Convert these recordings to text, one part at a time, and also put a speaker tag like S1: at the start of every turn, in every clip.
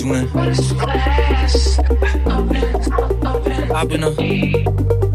S1: you in. I've been a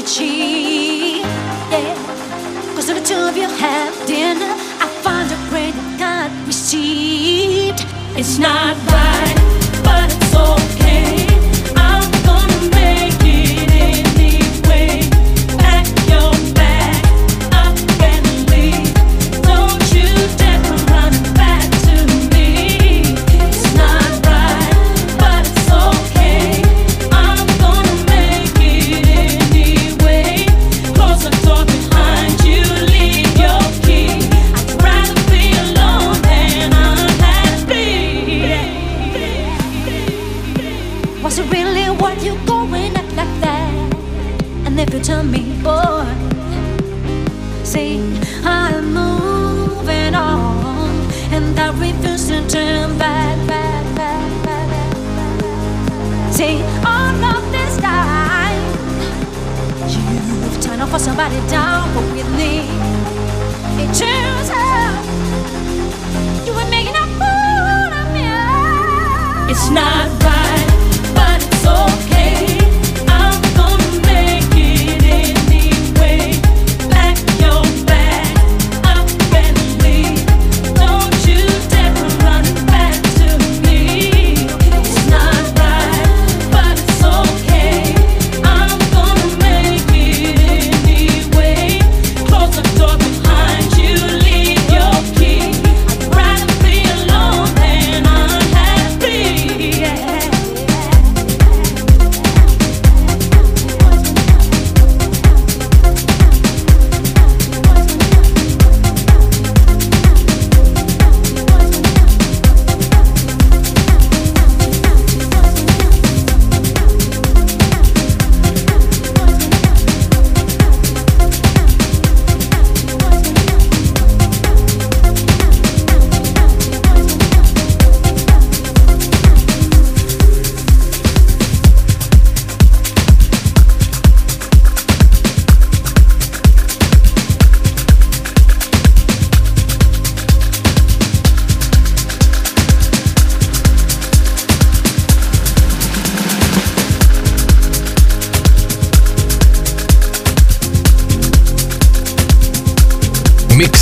S2: achieve. Yeah. Cause when the two of you have dinner, I find a great God received. It's not right, but it's okay.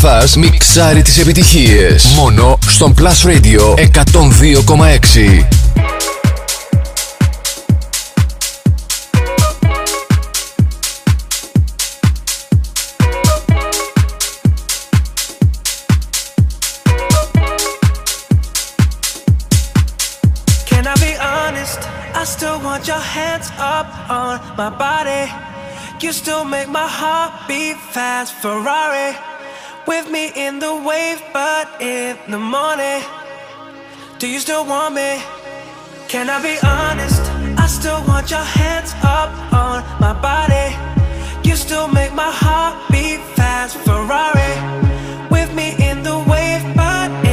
S3: Παπαδάς μιξάρει τις επιτυχίες. Μόνο στον Plus Radio 102,6.
S4: Ferrari still want me? Can I be honest? I still want your hands up on my body You still make my heart beat fast Ferrari With me in the wave, but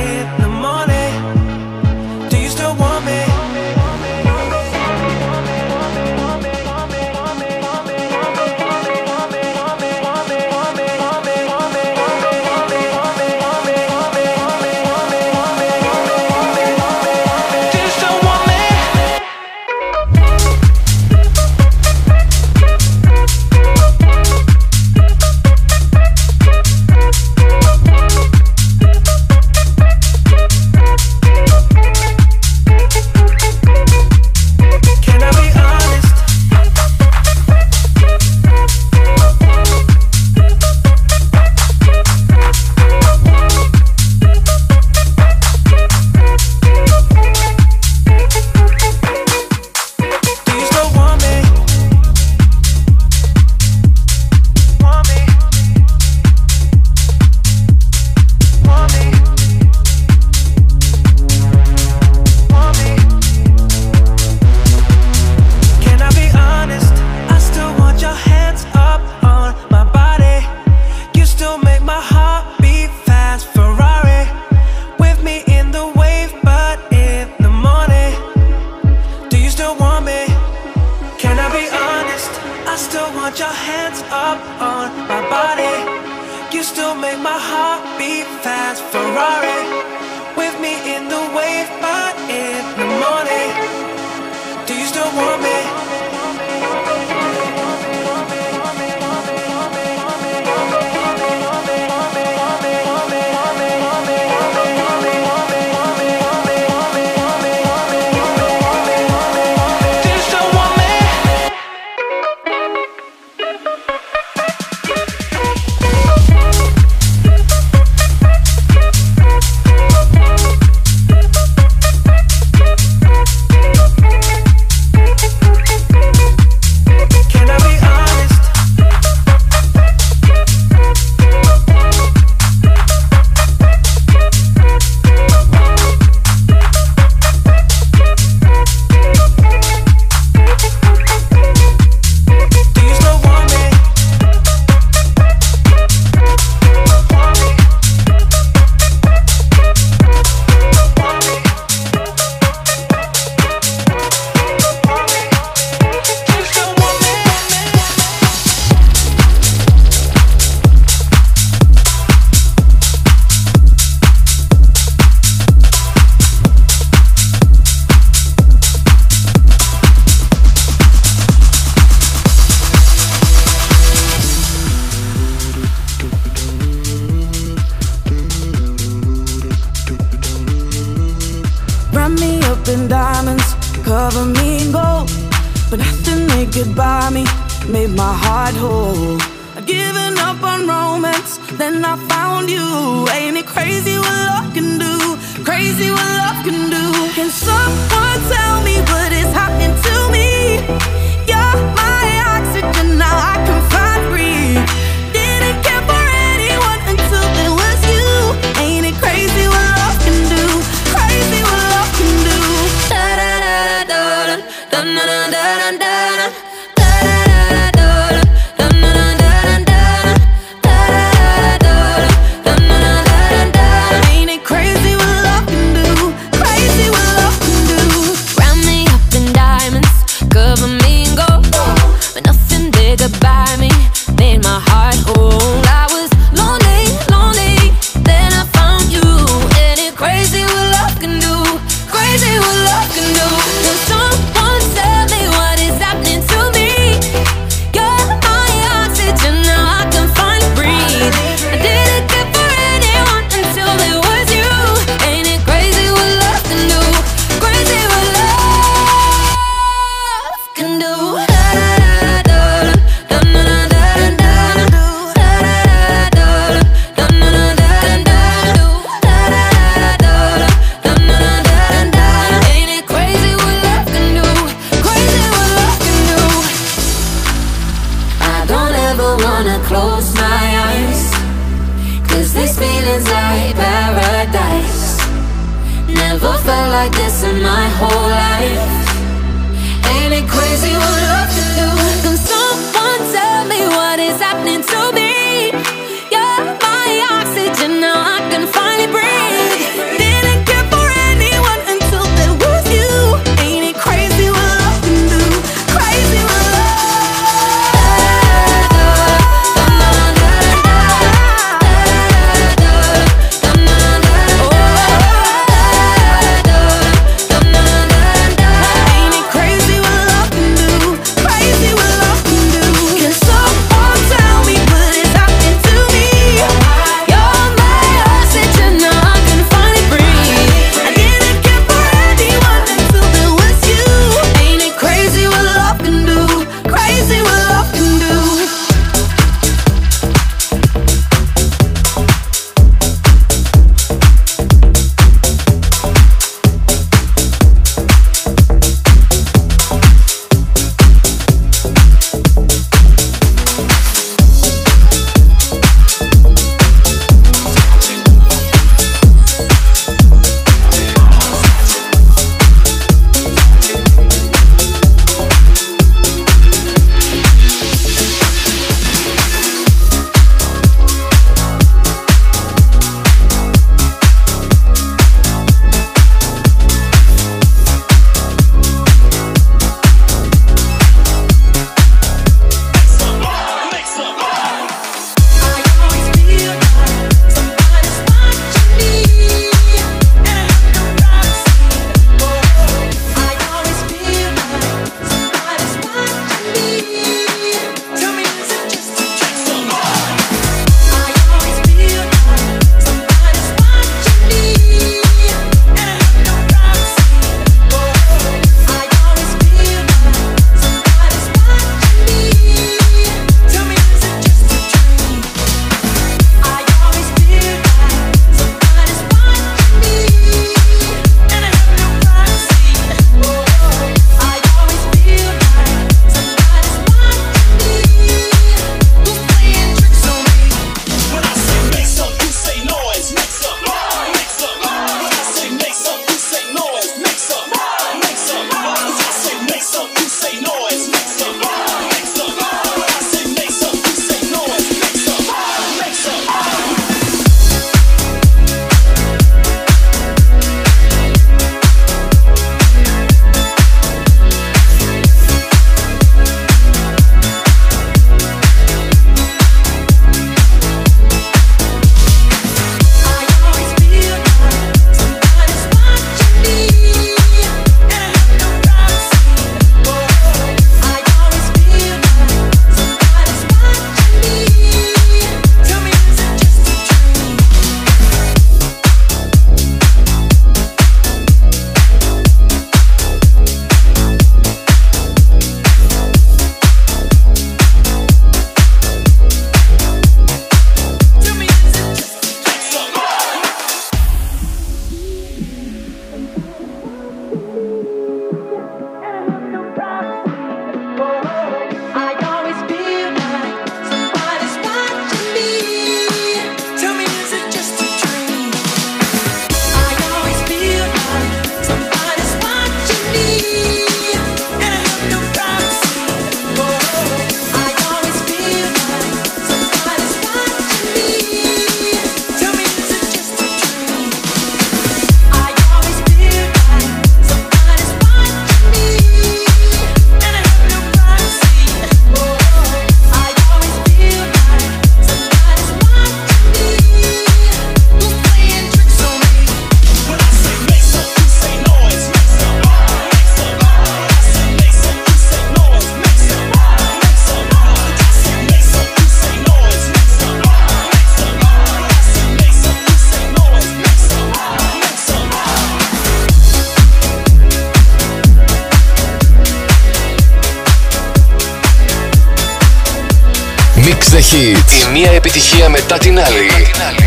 S4: the
S3: hits.
S5: Η μία επιτυχία μετά την άλλη.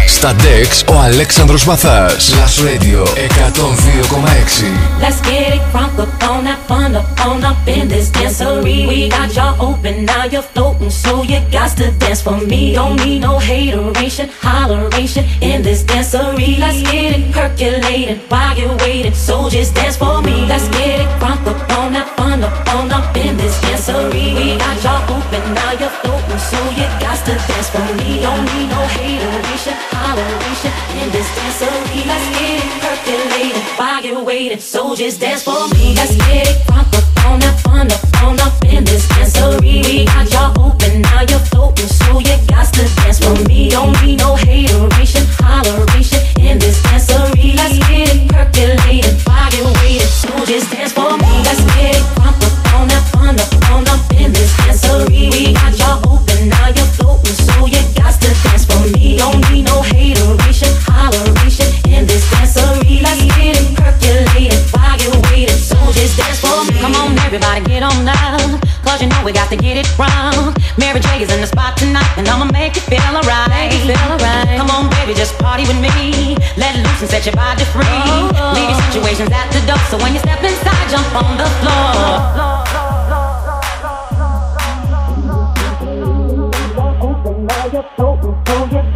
S3: Στα Dex ο Αλέξανδρος Μαθάς. Plus Radio 102,6.
S6: Let's get it crunk up on that fun up on up in this dancery. We got y'all open, now you're floating, so you got to dance for me. Don't need no hateration, holleration in this dancery. Let's get it percolating while you're waiting, so just dance for me. Let's get it crunk up on that fun up on up in this dancery. Dancery. Let's get it percolating while you're waiting, so just dance for me. Let's get it up on that fun up on up in this. We got y'all open, now you're floating, so you got to dance for me. Don't need no hateration, holleration
S7: everybody, get on now. Cause you know we got to get it wrong. Mary J is in the spot tonight, and I'ma make you feel alright. Feel alright. Come on, baby, just party with me. Let loose and set your body free. Oh. Leave your situations at the door, so when you step inside, jump on the floor.
S6: got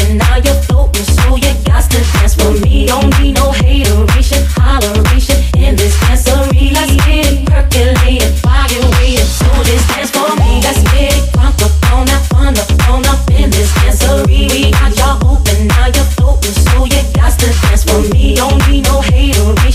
S6: now you're floating, so you got to dance for me. Don't need no hateration, holleration in this dancery. Let's get it percolating while you're so just dance for me. Let's get it crunk up on up on up in this dancery. We got y'all open, now you're floating, so you got to dance for me. Don't need no hateration,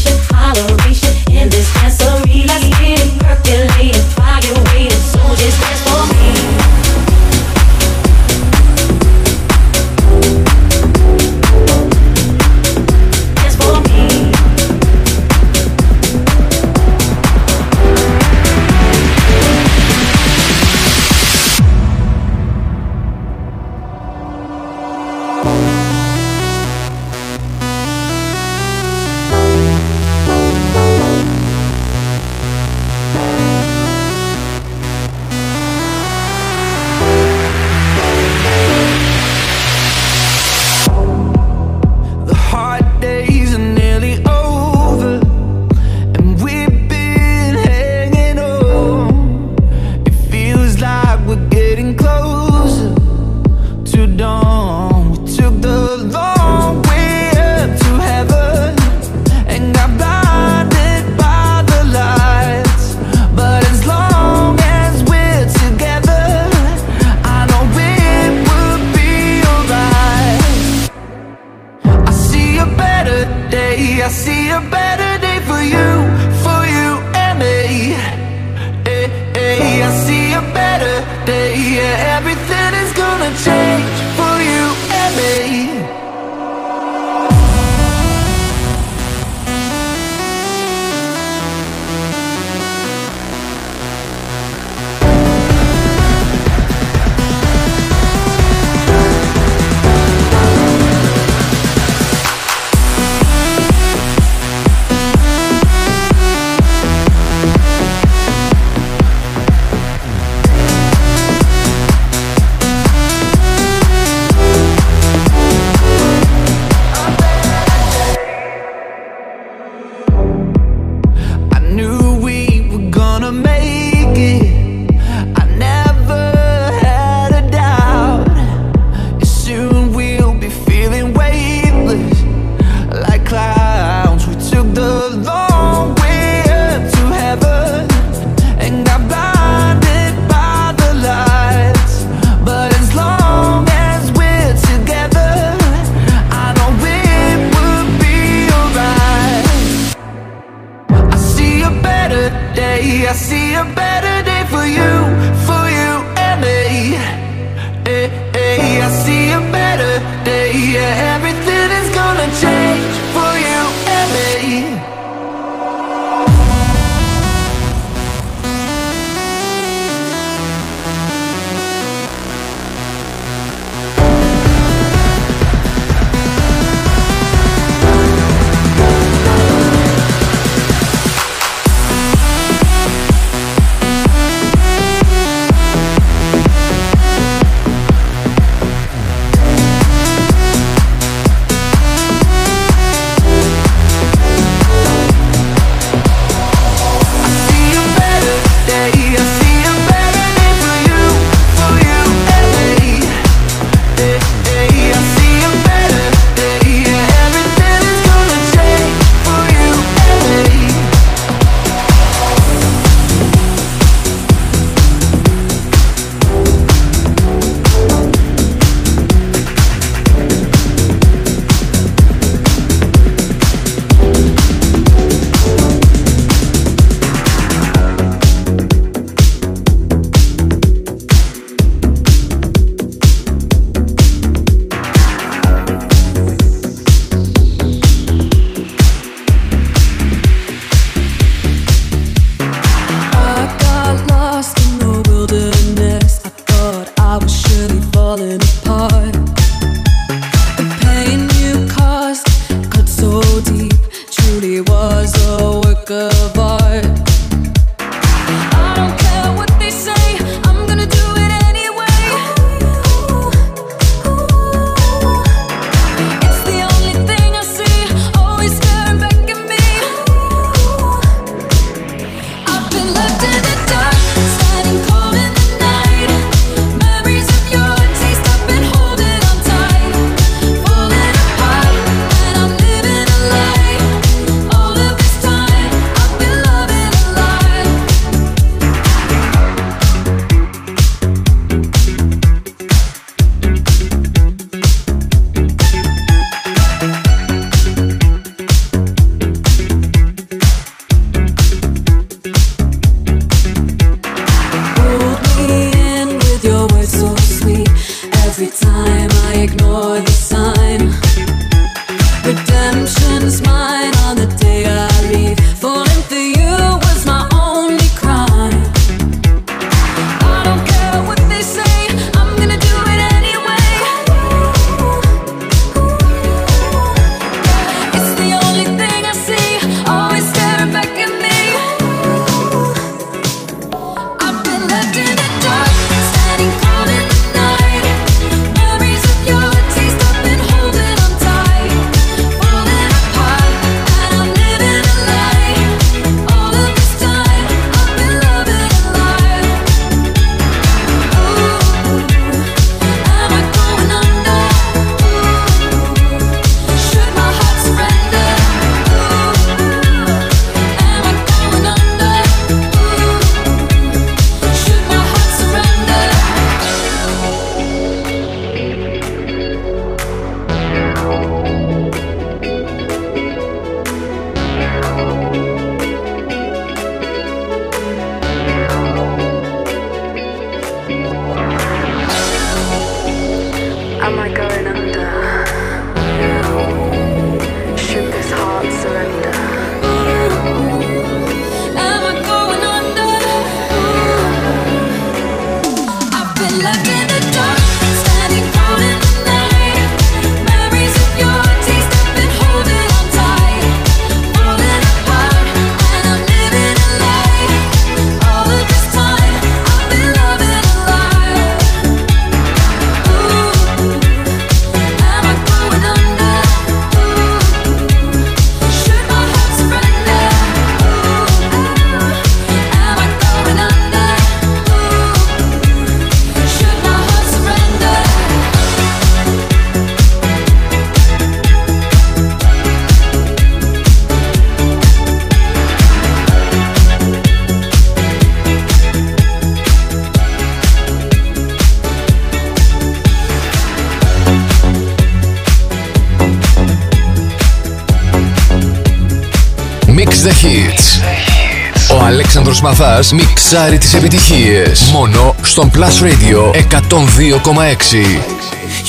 S3: Μαθάς μιξάρει τις επιτυχίες Μόνο στον Plus Radio 102,6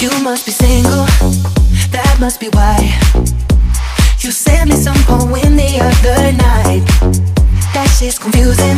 S8: You must be single, that must be why You sent me some poem the other night That shit's confusing,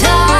S8: time.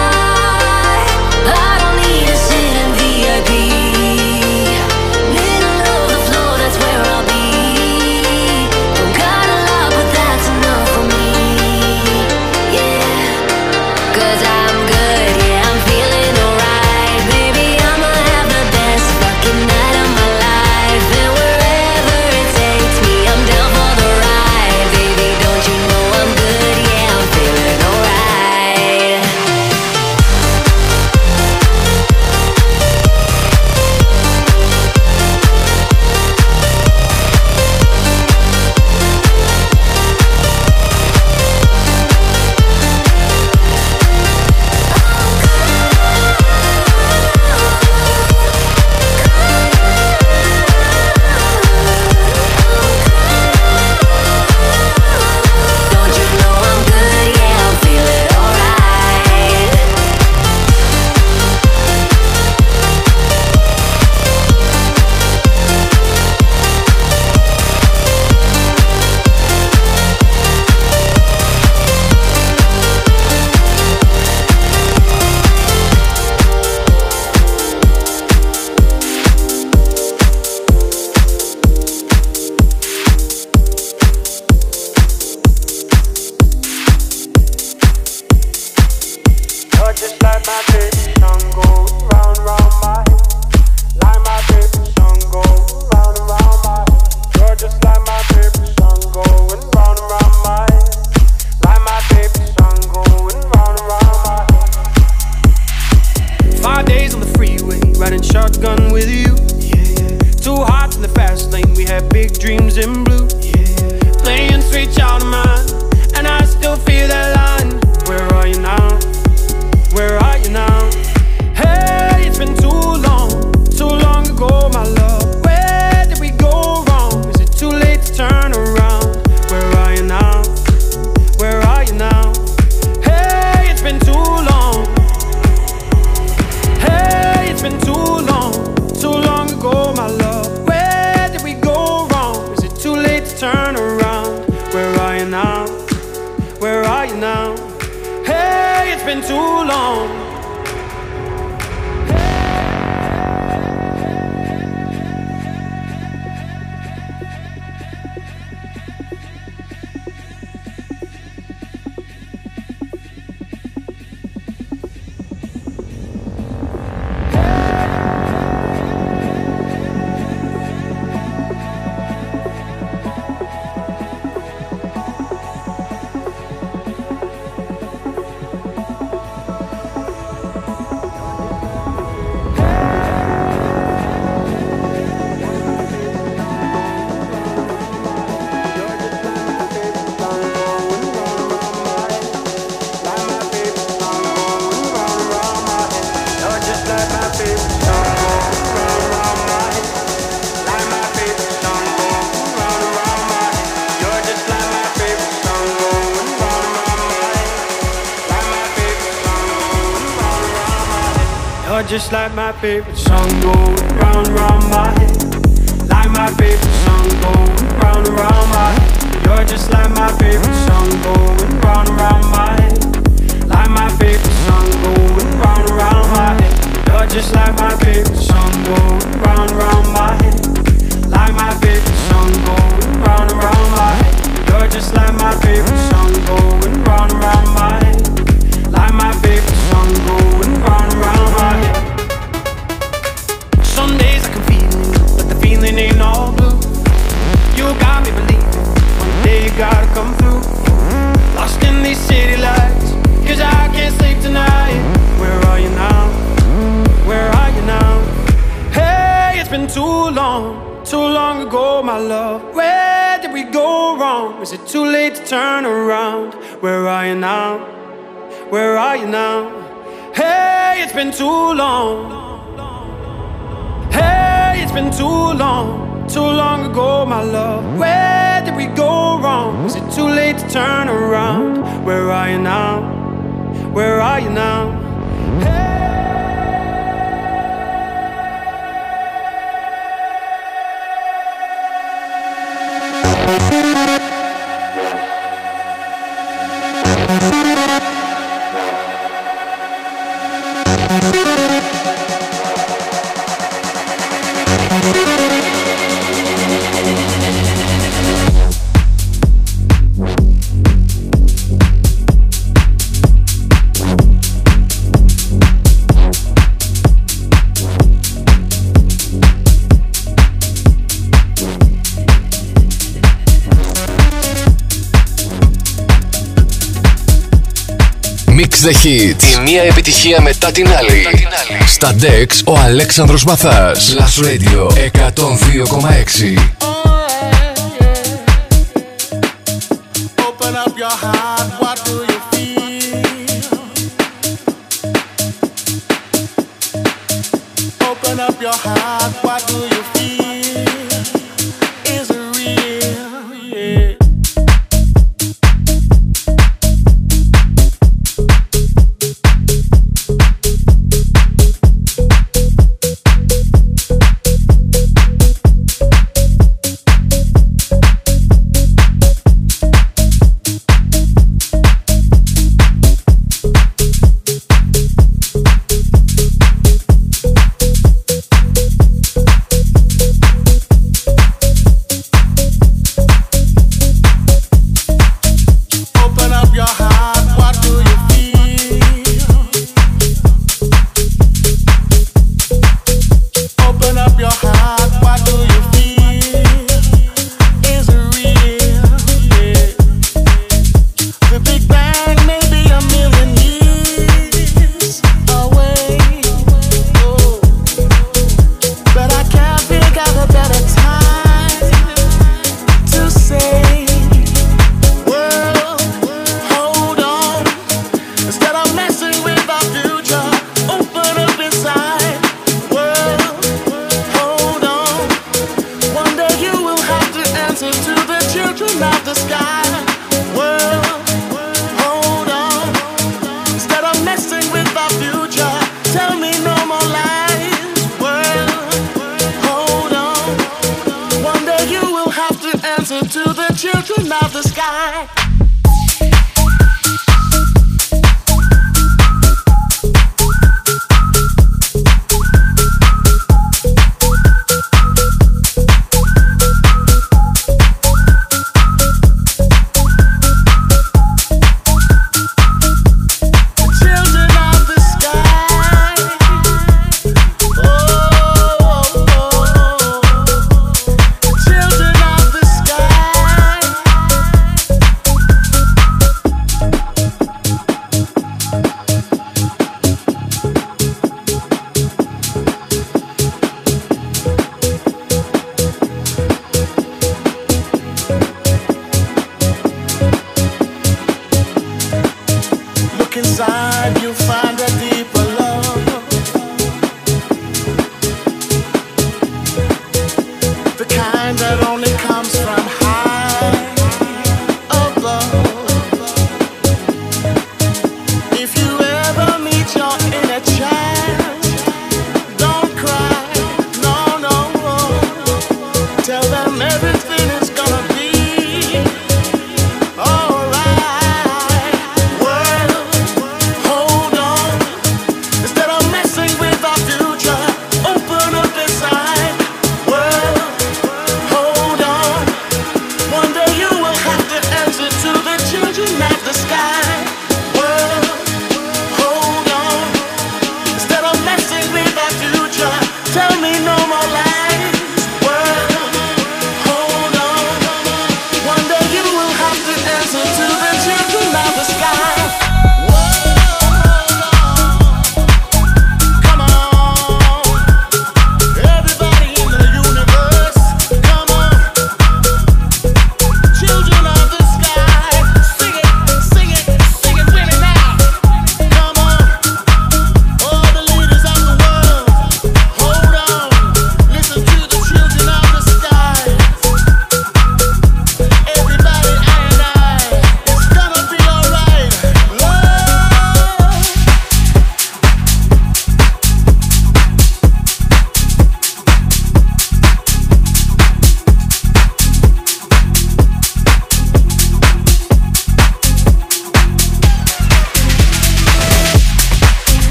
S8: big dreams in blue. Yeah. Playing
S9: sweet child of mine. favorite The
S3: Hits.
S5: Η μία επιτυχία μετά την άλλη. Μετά την άλλη.
S3: Στα DEX ο Αλέξανδρος Μαθάς. Last Radio 102,6.
S10: Open up your heart.
S11: Listen to the children of the sky.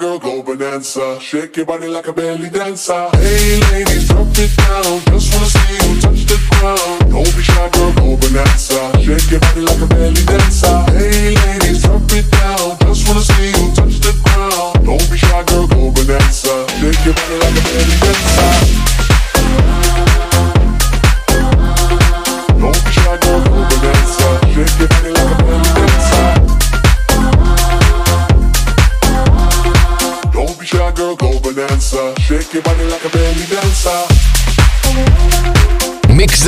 S11: girl, go bonanza. Shake your body like a belly dancer. Hey ladies, drop it down.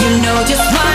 S2: You know just why